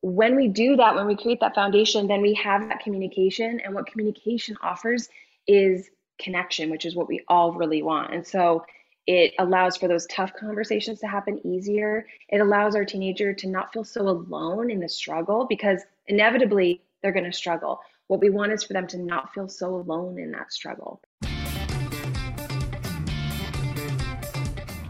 when we do that, when we create that foundation, then we have that communication. And what communication offers is connection, which is what we all really want. And so it allows for those tough conversations to happen easier. It allows our teenager to not feel so alone in the struggle because inevitably they're going to struggle. What we want is for them to not feel so alone in that struggle.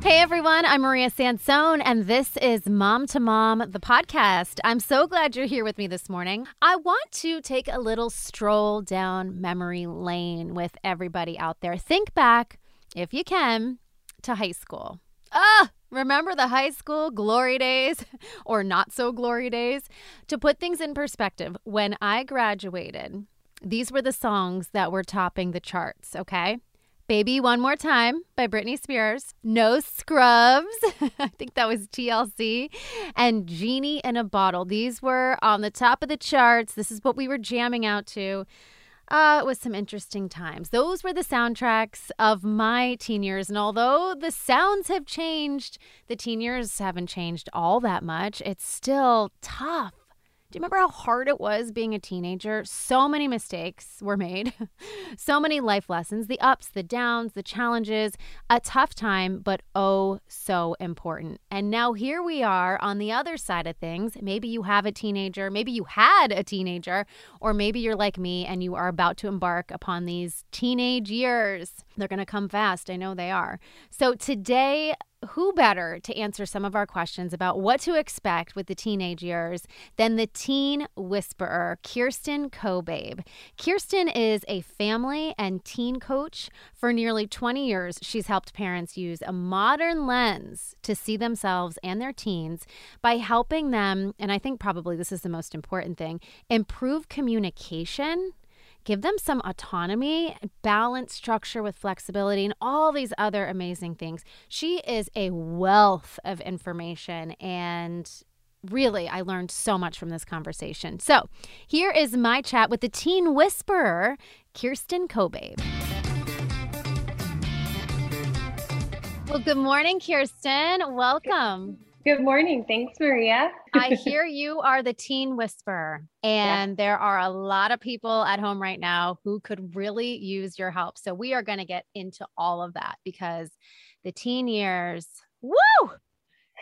Hey everyone, I'm Maria Sansone, and this is Mom to Mom, the podcast. I'm so glad you're here with me this morning. I want to take a little stroll down memory lane with everybody out there. Think back, if you can, to high school. Ah, remember the high school glory days or not so glory days? To put things in perspective, when I graduated, these were the songs that were topping the charts, okay? Baby One More Time by Britney Spears, No Scrubs, I think that was TLC, and Genie in a Bottle. These were on the top of the charts. This is what we were jamming out to. Uh, it was some interesting times. Those were the soundtracks of my teen years. And although the sounds have changed, the teen years haven't changed all that much. It's still tough do you remember how hard it was being a teenager? So many mistakes were made, so many life lessons the ups, the downs, the challenges, a tough time, but oh, so important. And now here we are on the other side of things. Maybe you have a teenager, maybe you had a teenager, or maybe you're like me and you are about to embark upon these teenage years. They're going to come fast. I know they are. So today, who better to answer some of our questions about what to expect with the teenage years than the teen whisperer, Kirsten Kobabe? Kirsten is a family and teen coach. For nearly 20 years, she's helped parents use a modern lens to see themselves and their teens by helping them, and I think probably this is the most important thing, improve communication give them some autonomy, balance structure with flexibility, and all these other amazing things. She is a wealth of information and really, I learned so much from this conversation. So, here is my chat with the teen whisperer, Kirsten Kobabe. Well, good morning, Kirsten. Welcome. Good morning. Thanks, Maria. I hear you are the teen whisperer, and there are a lot of people at home right now who could really use your help. So, we are going to get into all of that because the teen years, woo,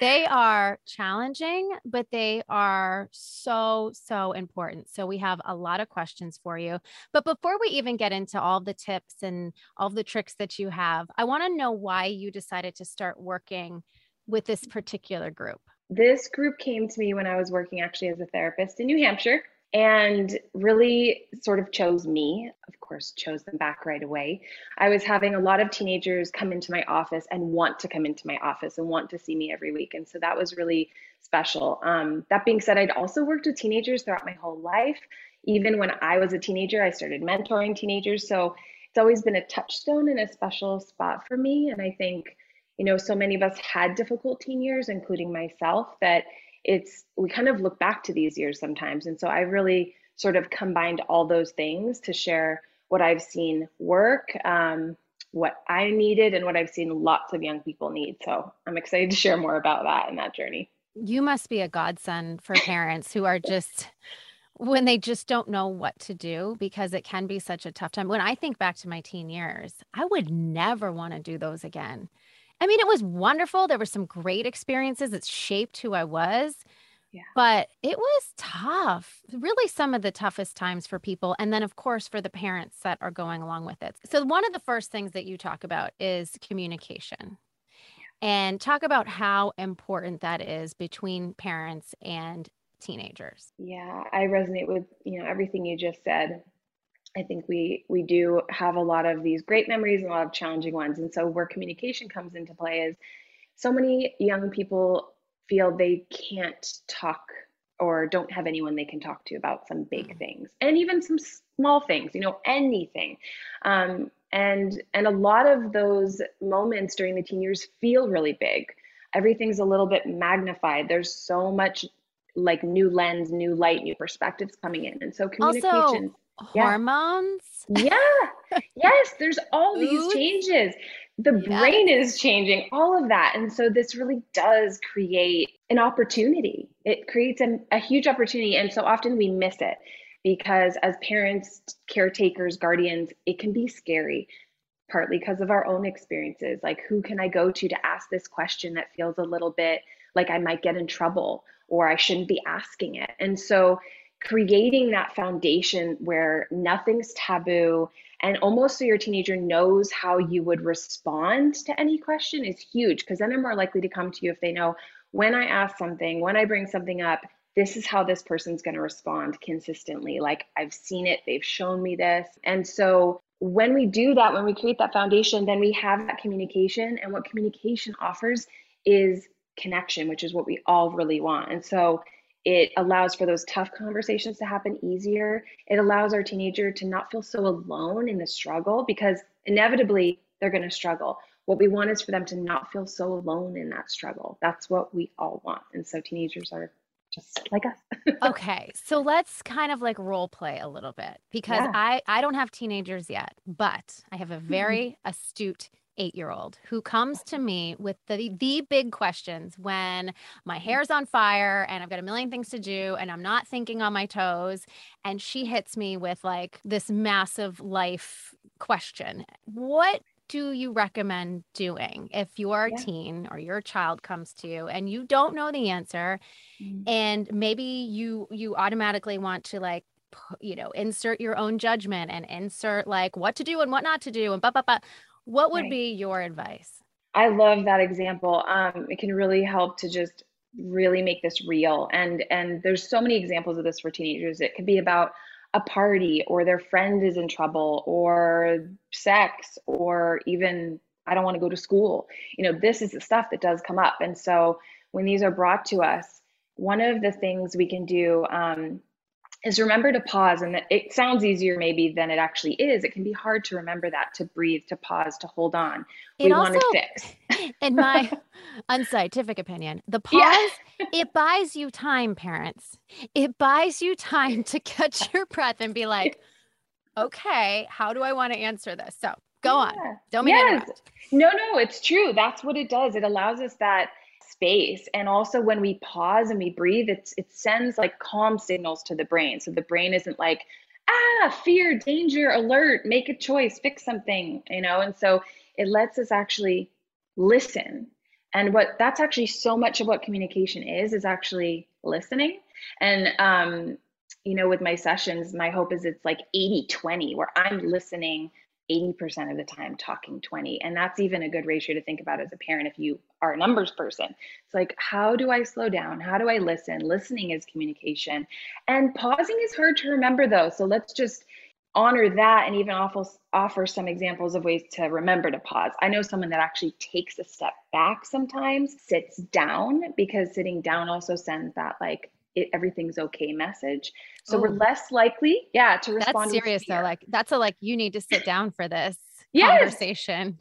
they are challenging, but they are so, so important. So, we have a lot of questions for you. But before we even get into all the tips and all the tricks that you have, I want to know why you decided to start working with this particular group? This group came to me when I was working actually as a therapist in New Hampshire and really sort of chose me. Of course, chose them back right away. I was having a lot of teenagers come into my office and want to come into my office and want to see me every week. And so that was really special. Um, that being said, I'd also worked with teenagers throughout my whole life. Even when I was a teenager, I started mentoring teenagers. So it's always been a touchstone and a special spot for me. And I think you know, so many of us had difficult teen years, including myself, that it's, we kind of look back to these years sometimes. And so I really sort of combined all those things to share what I've seen work, um, what I needed, and what I've seen lots of young people need. So I'm excited to share more about that in that journey. You must be a godsend for parents who are just when they just don't know what to do because it can be such a tough time. When I think back to my teen years, I would never want to do those again. I mean, it was wonderful. There were some great experiences. It shaped who I was. Yeah. But it was tough, really, some of the toughest times for people. And then, of course, for the parents that are going along with it. So, one of the first things that you talk about is communication and talk about how important that is between parents and teenagers. Yeah, I resonate with, you know, everything you just said. I think we we do have a lot of these great memories and a lot of challenging ones. And so where communication comes into play is so many young people feel they can't talk or don't have anyone they can talk to about some big mm-hmm. things and even some small things, you know, anything. Um, and and a lot of those moments during the teen years feel really big. Everything's a little bit magnified. There's so much like new lens, new light, new perspectives coming in. And so communication. Also, hormones. Yeah. yes, there's all these changes. The brain is changing, all of that. And so this really does create an opportunity. It creates a, a huge opportunity. And so often we miss it because as parents, caretakers, guardians, it can be scary partly because of our own experiences. Like, who can I go to to ask this question that feels a little bit like I might get in trouble or I shouldn't be asking it? And so, creating that foundation where nothing's taboo and almost so your teenager knows how you would respond to any question is huge because then they're more likely to come to you if they know when I ask something, when I bring something up, this is how this person's going to respond consistently. Like I've seen it, they've shown me this. And so when we do that, when we create that foundation, then we have that communication. And what communication offers is connection, which is what we all really want. And so it allows for those tough conversations to happen easier. It allows our teenager to not feel so alone in the struggle because inevitably they're going to struggle. What we want is for them to not feel so alone in that struggle. That's what we all want. And so teenagers are just like us. okay. So let's kind of like role play a little bit because yeah. I I don't have teenagers yet, but I have a very mm-hmm. astute eight-year-old who comes to me with the the big questions when my mm-hmm. hair's on fire and I've got a million things to do and I'm not thinking on my toes and she hits me with like this massive life question. What do you recommend doing if your yeah. teen or your child comes to you and you don't know the answer mm-hmm. and maybe you you automatically want to like you know insert your own judgment and insert like what to do and what not to do and blah, blah, blah. What would right. be your advice i love that example um, it can really help to just really make this real and and there's so many examples of this for teenagers it could be about a party or their friend is in trouble or sex or even I don't want to go to school. You know, this is the stuff that does come up. And so when these are brought to us, one of the things we can do um, is remember to pause. And it sounds easier maybe than it actually is. It can be hard to remember that, to breathe, to pause, to hold on. It we also, want to fix. in my unscientific opinion, the pause, yeah. it buys you time, parents. It buys you time to catch your breath and be like, okay, how do I want to answer this? So go yeah. on. Don't mean yes. No, no, it's true. That's what it does. It allows us that space. And also when we pause and we breathe it's it sends like calm signals to the brain. So the brain isn't like ah fear danger alert make a choice fix something you know? And so it lets us actually listen. And what that's actually so much of what communication is is actually listening. And um you know with my sessions my hope is it's like 80 20 where i'm listening 80% of the time talking 20 and that's even a good ratio to think about as a parent if you are a numbers person. It's like how do i slow down? How do i listen? Listening is communication. And pausing is hard to remember though. So let's just honor that and even offer, offer some examples of ways to remember to pause. I know someone that actually takes a step back sometimes sits down because sitting down also sends that like it, everything's okay message. So we're less likely, yeah, to respond. That's serious though. Like that's a like you need to sit down for this yes. conversation.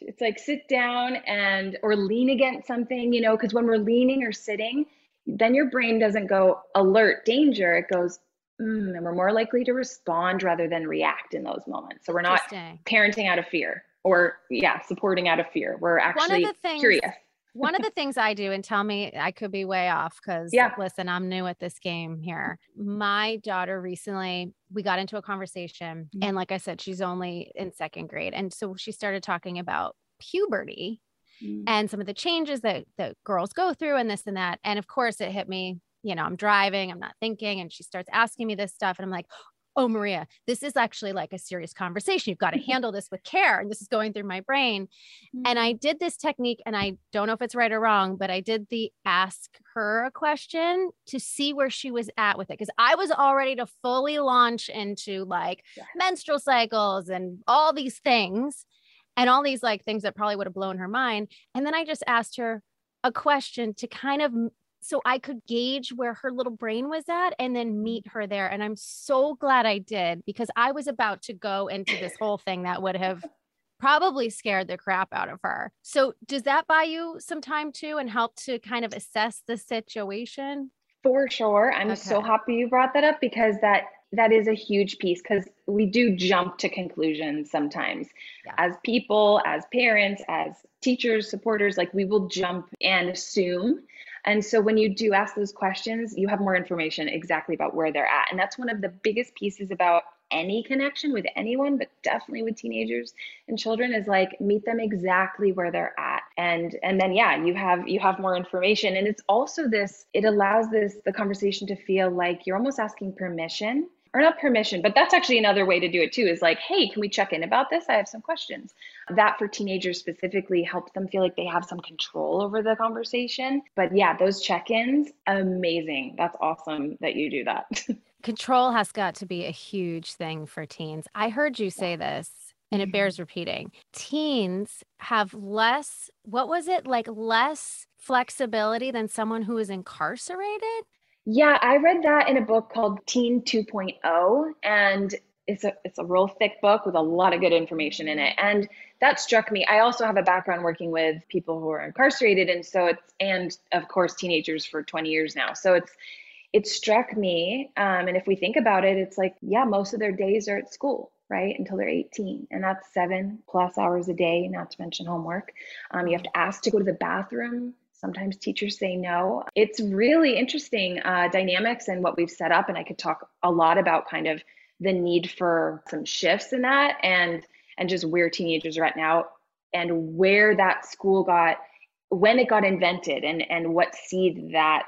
It's like sit down and or lean against something, you know, because when we're leaning or sitting, then your brain doesn't go alert danger. It goes, mm, and we're more likely to respond rather than react in those moments. So we're not parenting out of fear or yeah, supporting out of fear. We're actually things, curious one of the things I do, and tell me I could be way off because yeah. listen, I'm new at this game here. My daughter recently, we got into a conversation, mm-hmm. and like I said, she's only in second grade. And so she started talking about puberty mm-hmm. and some of the changes that that girls go through and this and that. And of course, it hit me you know, I'm driving, I'm not thinking. And she starts asking me this stuff. And I'm like, oh, Maria, this is actually like a serious conversation. You've got to handle this with care. And this is going through my brain. And I mm-hmm. did this technique, and I don't know if it's right or wrong, but I did the ask her a question to see where she was at with it. Cause I was all ready to fully launch into like menstrual cycles and all these things and all these like things that probably would have blown her mind. And then I just asked her a question to kind of so I could gauge where her little brain was at and then meet mm. her there. And I'm so glad I did because I was about to go into this whole thing that would have probably scared the crap out of her. So, does that buy you some time too and help to kind of assess the situation? For sure. I'm okay. so happy you brought that up because that that is a huge piece because we do jump to conclusions sometimes yeah. as people, as parents, as teachers, supporters, like we will jump and assume. And so when you do ask those questions, you have more information exactly about where they're at. And that's one of the biggest pieces about any connection with anyone, but definitely with teenagers and children is like meet them exactly where they're at. And and then yeah, you have you have more information. And it's also this, it allows this the conversation to feel like you're almost asking permission or not permission, but that's actually another way to do it too is like, hey, can we check in about this? I have some questions. That for teenagers specifically helps them feel like they have some control over the conversation. But yeah, those check ins, amazing. That's awesome that you do that. Control has got to be a huge thing for teens. I heard you say this and it mm-hmm. bears repeating. Teens have less, what was it, like less flexibility than someone who is incarcerated? Yeah, I read that in a book called Teen 2.0 and it's a it's a real thick book with a lot of good information in it. And that struck me. I also have a background working with people who are incarcerated and so it's and of course teenagers for 20 years now. So it's it struck me um, and if we think about it it's like yeah most of their days are at school right until they're 18 and that's seven plus hours a day not to mention homework um, you have to ask to go to the bathroom Sometimes teachers say no. It's really interesting uh, dynamics and what we've set up. And I could talk a lot about kind of the need for some shifts in that and and just where teenagers are at now and where that school got when it got invented and and what seed that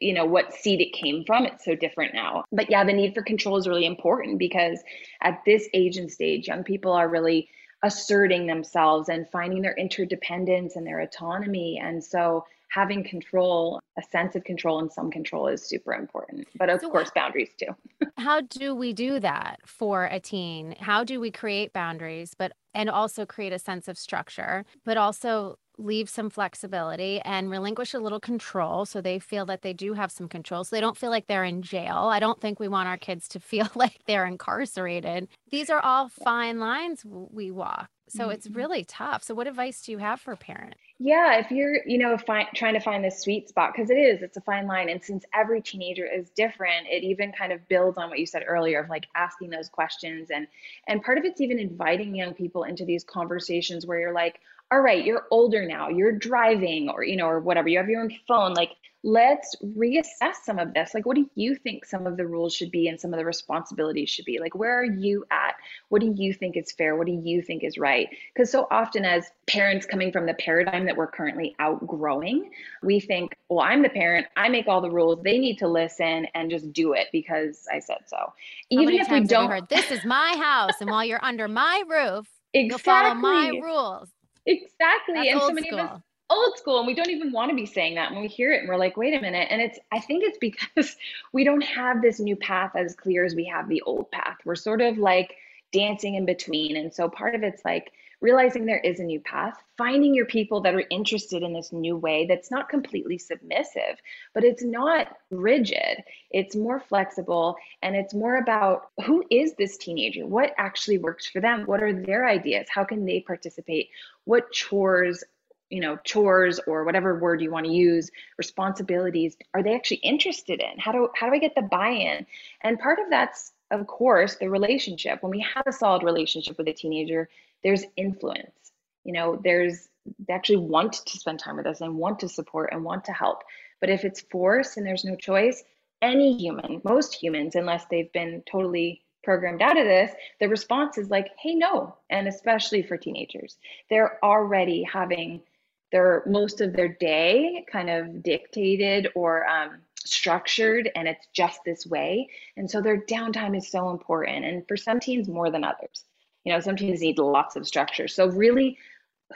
you know what seed it came from it's so different now but yeah the need for control is really important because at this age and stage young people are really asserting themselves and finding their interdependence and their autonomy. And so having control, a sense of control and some control is super important. But of so course, boundaries too. how do we do that for a teen? How do we create boundaries, but and also create a sense of structure, but also leave some flexibility and relinquish a little control so they feel that they do have some control so they don't feel like they're in jail. I don't think we want our kids to feel like they're incarcerated. These are all fine lines we walk. So it's mm-hmm. really tough. So what advice do you have for parents? Yeah, if you're, you know, fi- trying to find this sweet spot because it is, it's a fine line and since every teenager is different, it even kind of builds on what you said earlier of like asking those questions and and part of it's even inviting young people into these conversations where you're like, all right, you're older now, you're driving or, you know, or whatever, you have your own phone. Like, let's reassess some of this. Like, what do you think some of the rules should be and some of the responsibilities should be? Like, where are you at? What do you think is fair? What do you think is right? Because so often, as parents coming from the paradigm that we're currently outgrowing, we think, well, I'm the parent, I make all the rules, they need to listen and just do it because I said so. Even if we don't, heard, this is my house, and while you're under my roof, exactly. you'll follow my rules. Exactly. That's and so many school. of us old school and we don't even want to be saying that when we hear it and we're like wait a minute and it's i think it's because we don't have this new path as clear as we have the old path we're sort of like dancing in between and so part of it's like realizing there is a new path, finding your people that are interested in this new way that's not completely submissive, but it's not rigid. It's more flexible and it's more about who is this teenager? What actually works for them? What are their ideas? How can they participate? What chores you know chores or whatever word you want to use responsibilities are they actually interested in how do how do i get the buy-in and part of that's of course the relationship when we have a solid relationship with a teenager there's influence. You know, there's they actually want to spend time with us and want to support and want to help. But if it's forced and there's no choice, any human, most humans, unless they've been totally programmed out of this, the response is like, hey, no. And especially for teenagers, they're already having their most of their day kind of dictated or um, structured and it's just this way. And so their downtime is so important. And for some teens, more than others. You know, some teens need lots of structure. So really,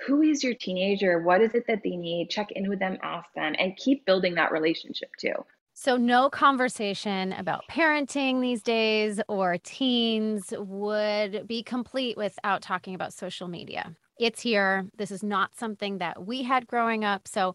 who is your teenager? What is it that they need? Check in with them, ask them, and keep building that relationship too. So, no conversation about parenting these days or teens would be complete without talking about social media. It's here. This is not something that we had growing up. So,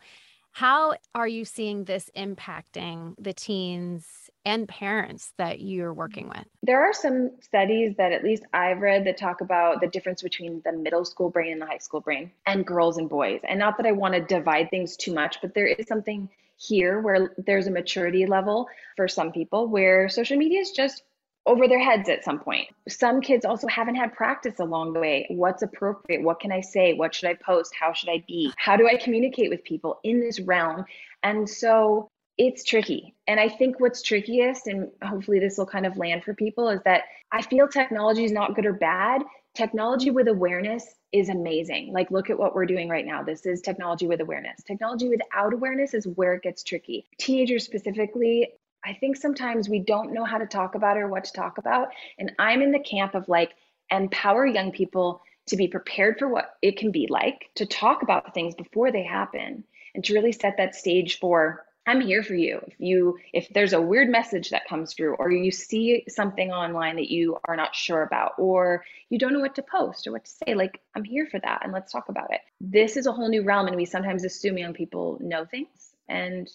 how are you seeing this impacting the teens and parents that you're working with? There are some studies that at least I've read that talk about the difference between the middle school brain and the high school brain and girls and boys. And not that I want to divide things too much, but there is something here where there's a maturity level for some people where social media is just over their heads at some point. Some kids also haven't had practice along the way. What's appropriate? What can I say? What should I post? How should I be? How do I communicate with people in this realm? And so it's tricky. And I think what's trickiest, and hopefully this will kind of land for people, is that I feel technology is not good or bad. Technology with awareness is amazing. Like, look at what we're doing right now. This is technology with awareness. Technology without awareness is where it gets tricky. Teenagers specifically, I think sometimes we don't know how to talk about it or what to talk about. And I'm in the camp of like, empower young people to be prepared for what it can be like, to talk about things before they happen, and to really set that stage for I'm here for you. If you if there's a weird message that comes through or you see something online that you are not sure about or you don't know what to post or what to say, like I'm here for that and let's talk about it. This is a whole new realm and we sometimes assume young people know things and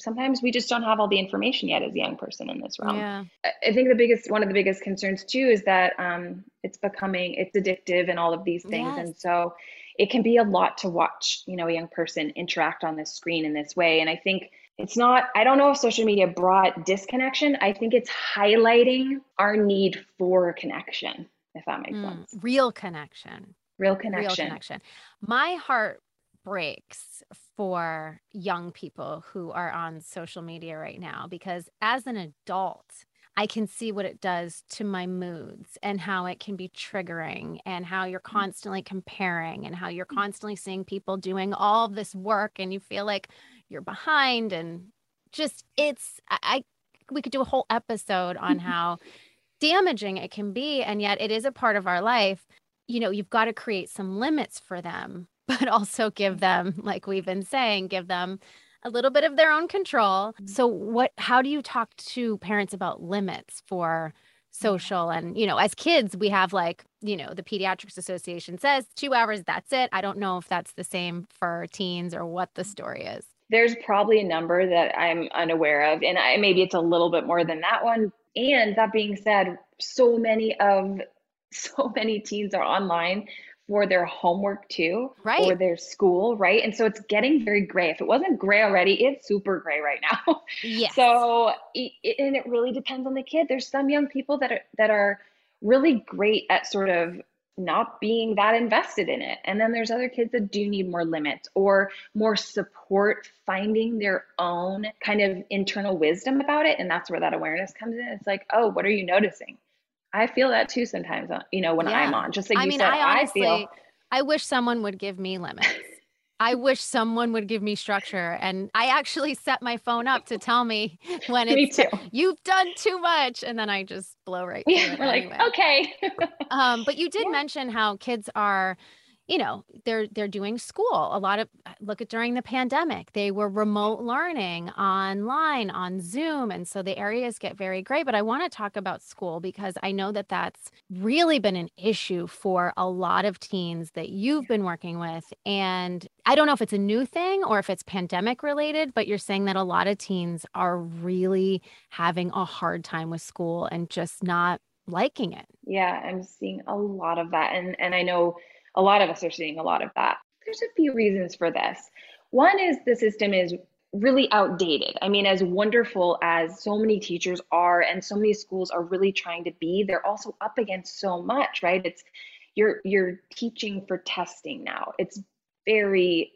sometimes we just don't have all the information yet as a young person in this realm. Yeah. I think the biggest one of the biggest concerns too is that um, it's becoming it's addictive and all of these things, yes. and so it can be a lot to watch. You know, a young person interact on this screen in this way, and I think it's not. I don't know if social media brought disconnection. I think it's highlighting our need for connection. If that makes mm, sense. Real connection. Real connection. Real connection. My heart breaks for young people who are on social media right now because as an adult, I can see what it does to my moods and how it can be triggering and how you're mm. constantly comparing and how you're mm. constantly seeing people doing all this work and you feel like you're behind and just it's I we could do a whole episode on how damaging it can be and yet it is a part of our life. You know, you've got to create some limits for them but also give them, like we've been saying, give them a little bit of their own control. Mm-hmm. So what how do you talk to parents about limits for social? And you know as kids we have like you know the pediatrics association says 2 hours that's it. I don't know if that's the same for teens or what the story is. There's probably a number that i'm unaware of and I, maybe it's a little bit more than that one. And that being said so many of so many teens are online for their homework too, right? Or their school, right? And so it's getting very gray. If it wasn't gray already, it's super gray right now. Yes. So, it, and it really depends on the kid. There's some young people that are that are really great at sort of not being that invested in it. And then there's other kids that do need more limits or more support finding their own kind of internal wisdom about it. And that's where that awareness comes in. It's like, oh, what are you noticing? I feel that too sometimes, uh, you know, when yeah. I'm on. Just like I you mean, said, I, honestly, I feel. I wish someone would give me limits. I wish someone would give me structure. And I actually set my phone up to tell me when it's you've done too much. And then I just blow right yeah, We're anyway. like, okay. um, but you did yeah. mention how kids are you know they're they're doing school. A lot of uh, look at during the pandemic they were remote learning online on zoom and so the areas get very gray but i want to talk about school because i know that that's really been an issue for a lot of teens that you've been working with and i don't know if it's a new thing or if it's pandemic related but you're saying that a lot of teens are really having a hard time with school and just not liking it. Yeah i'm seeing a lot of that and and i know a lot of us are seeing a lot of that. There's a few reasons for this. One is the system is really outdated. I mean, as wonderful as so many teachers are and so many schools are really trying to be, they're also up against so much, right? It's you're you're teaching for testing now. It's very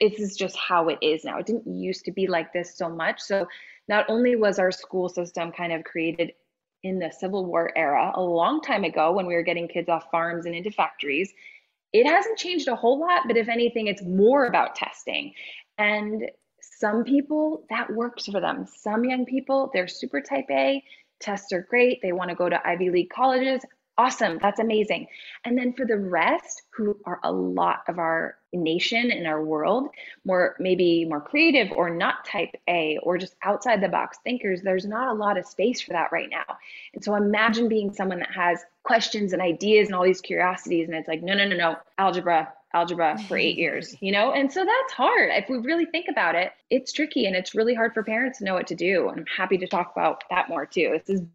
this is just how it is now. It didn't used to be like this so much. So not only was our school system kind of created in the Civil War era a long time ago when we were getting kids off farms and into factories it hasn't changed a whole lot, but if anything, it's more about testing. And some people, that works for them. Some young people, they're super type A, tests are great, they want to go to Ivy League colleges. Awesome, that's amazing. And then for the rest, who are a lot of our nation and our world, more maybe more creative or not type A or just outside the box thinkers, there's not a lot of space for that right now. And so imagine being someone that has questions and ideas and all these curiosities, and it's like, no, no, no, no, algebra, algebra for eight years, you know? And so that's hard. If we really think about it, it's tricky and it's really hard for parents to know what to do. And I'm happy to talk about that more too. This is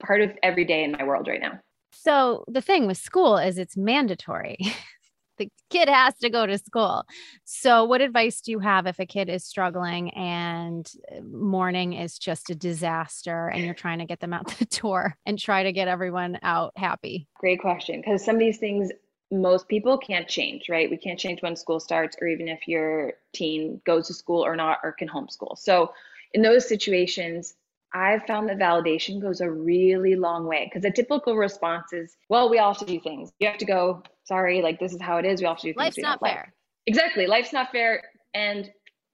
part of every day in my world right now. So the thing with school is it's mandatory. the kid has to go to school. So, what advice do you have if a kid is struggling and uh, morning is just a disaster and you're trying to get them out the door and try to get everyone out happy? Great question. Because some of these things most people can't change, right? We can't change when school starts or even if your teen goes to school or not or can homeschool. So, in those situations, I've found that validation goes a really long way because the typical response is, well, we all have to do things. You have to go, sorry, like this is how it is. We all have to do things. Life's not fair. Like. Exactly. Life's not fair. And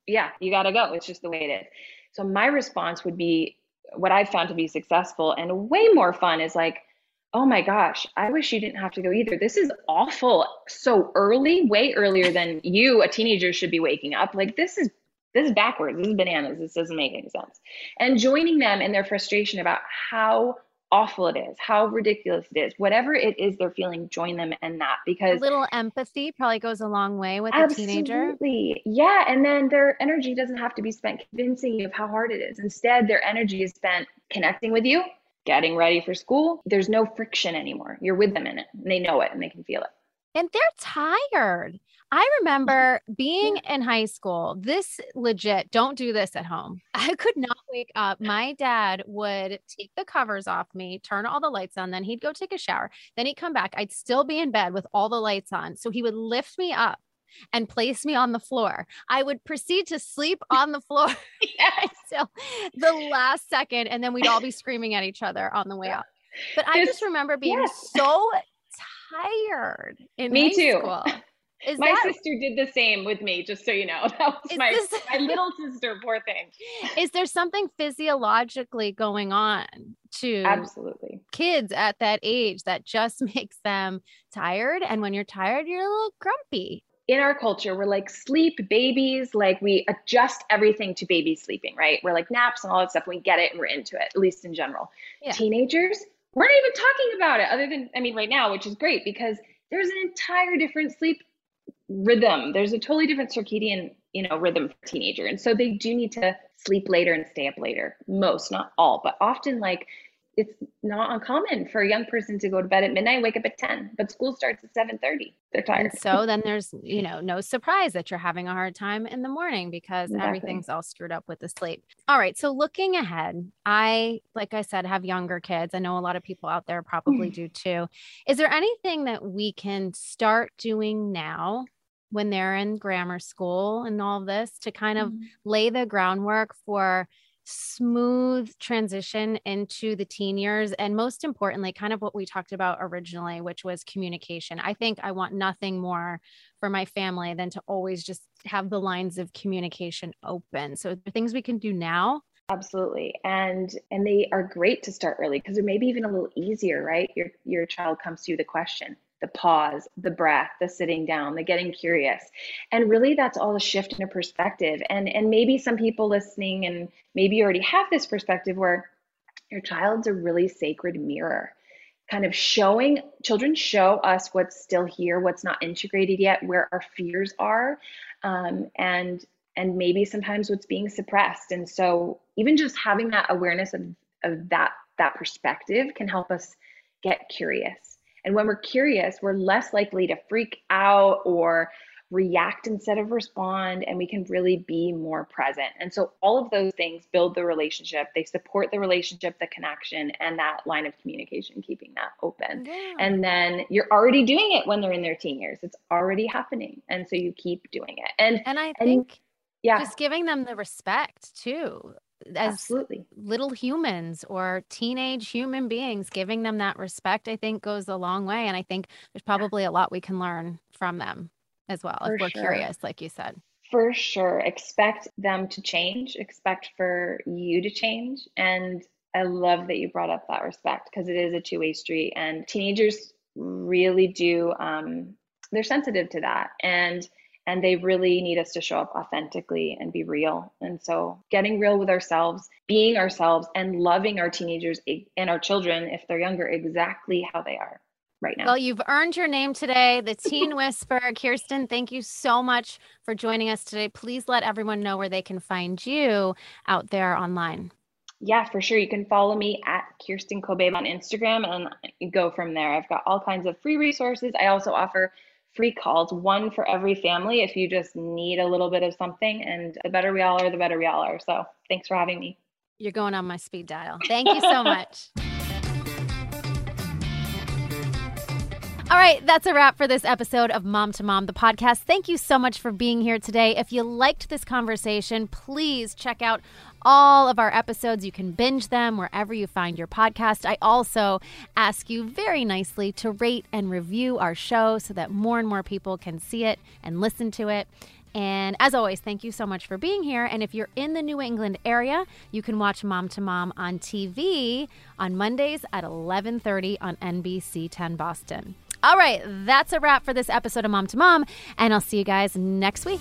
yeah, you got to go. It's just the way it is. So my response would be what I've found to be successful and way more fun is like, oh my gosh, I wish you didn't have to go either. This is awful so early, way earlier than you, a teenager, should be waking up. Like, this is this is backwards. This is bananas. This doesn't make any sense. And joining them in their frustration about how awful it is, how ridiculous it is, whatever it is they're feeling, join them in that because a little empathy probably goes a long way with a teenager. Absolutely. Yeah. And then their energy doesn't have to be spent convincing you of how hard it is. Instead, their energy is spent connecting with you, getting ready for school. There's no friction anymore. You're with them in it. And they know it and they can feel it. And they're tired. I mm-hmm. remember being in high school. This legit, don't do this at home. I could not wake up. My dad would take the covers off me, turn all the lights on, then he'd go take a shower. Then he'd come back. I'd still be in bed with all the lights on. So he would lift me up and place me on the floor. I would proceed to sleep on the floor until the last second, and then we'd all be screaming at each other on the way up. But I just remember being yes. so tired in me too. School. Is my that, sister did the same with me, just so you know. That was my, this, my little sister, poor thing. Is there something physiologically going on to absolutely kids at that age that just makes them tired? And when you're tired, you're a little grumpy. In our culture, we're like sleep babies, like we adjust everything to baby sleeping, right? We're like naps and all that stuff. We get it and we're into it, at least in general. Yeah. Teenagers, we're not even talking about it other than, I mean, right now, which is great because there's an entire different sleep rhythm. There's a totally different circadian, you know, rhythm for teenager. And so they do need to sleep later and stay up later. Most, not all, but often like it's not uncommon for a young person to go to bed at midnight, wake up at 10, but school starts at 7:30. They're tired. And so then there's, you know, no surprise that you're having a hard time in the morning because exactly. everything's all screwed up with the sleep. All right, so looking ahead, I like I said have younger kids. I know a lot of people out there probably do too. Is there anything that we can start doing now when they're in grammar school and all this to kind of mm-hmm. lay the groundwork for smooth transition into the teen years and most importantly kind of what we talked about originally which was communication. I think i want nothing more for my family than to always just have the lines of communication open. So things we can do now? Absolutely. And and they are great to start early because they're maybe even a little easier right? Your your child comes to you the question the pause, the breath, the sitting down, the getting curious. And really that's all a shift in a perspective. And and maybe some people listening and maybe you already have this perspective where your child's a really sacred mirror. Kind of showing children show us what's still here, what's not integrated yet, where our fears are, um, and and maybe sometimes what's being suppressed. And so even just having that awareness of of that that perspective can help us get curious and when we're curious, we're less likely to freak out or react instead of respond, and we can really be more present. And so, all of those things build the relationship. They support the relationship, the connection, and that line of communication, keeping that open. Yeah. And then you're already doing it when they're in their teen years. It's already happening. And so, you keep doing it. And, and I think. And, yeah. Just giving them the respect too as Absolutely. little humans or teenage human beings, giving them that respect, I think goes a long way. And I think there's probably a lot we can learn from them as well for if we're sure. curious, like you said. For sure. Expect them to change, expect for you to change. And I love that you brought up that respect because it is a two way street. And teenagers really do, um, they're sensitive to that. And and they really need us to show up authentically and be real. And so, getting real with ourselves, being ourselves, and loving our teenagers and our children, if they're younger, exactly how they are right now. Well, you've earned your name today, the Teen Whisper. Kirsten, thank you so much for joining us today. Please let everyone know where they can find you out there online. Yeah, for sure. You can follow me at Kirsten Kobe on Instagram and go from there. I've got all kinds of free resources. I also offer free calls, one for every family if you just need a little bit of something. And the better we all are, the better we all are. So thanks for having me. You're going on my speed dial. Thank you so much. All right, that's a wrap for this episode of Mom to Mom, the podcast. Thank you so much for being here today. If you liked this conversation, please check out all of our episodes. You can binge them wherever you find your podcast. I also ask you very nicely to rate and review our show so that more and more people can see it and listen to it. And as always, thank you so much for being here. And if you're in the New England area, you can watch Mom to Mom on TV on Mondays at 11:30 on NBC 10 Boston. All right, that's a wrap for this episode of Mom to Mom, and I'll see you guys next week.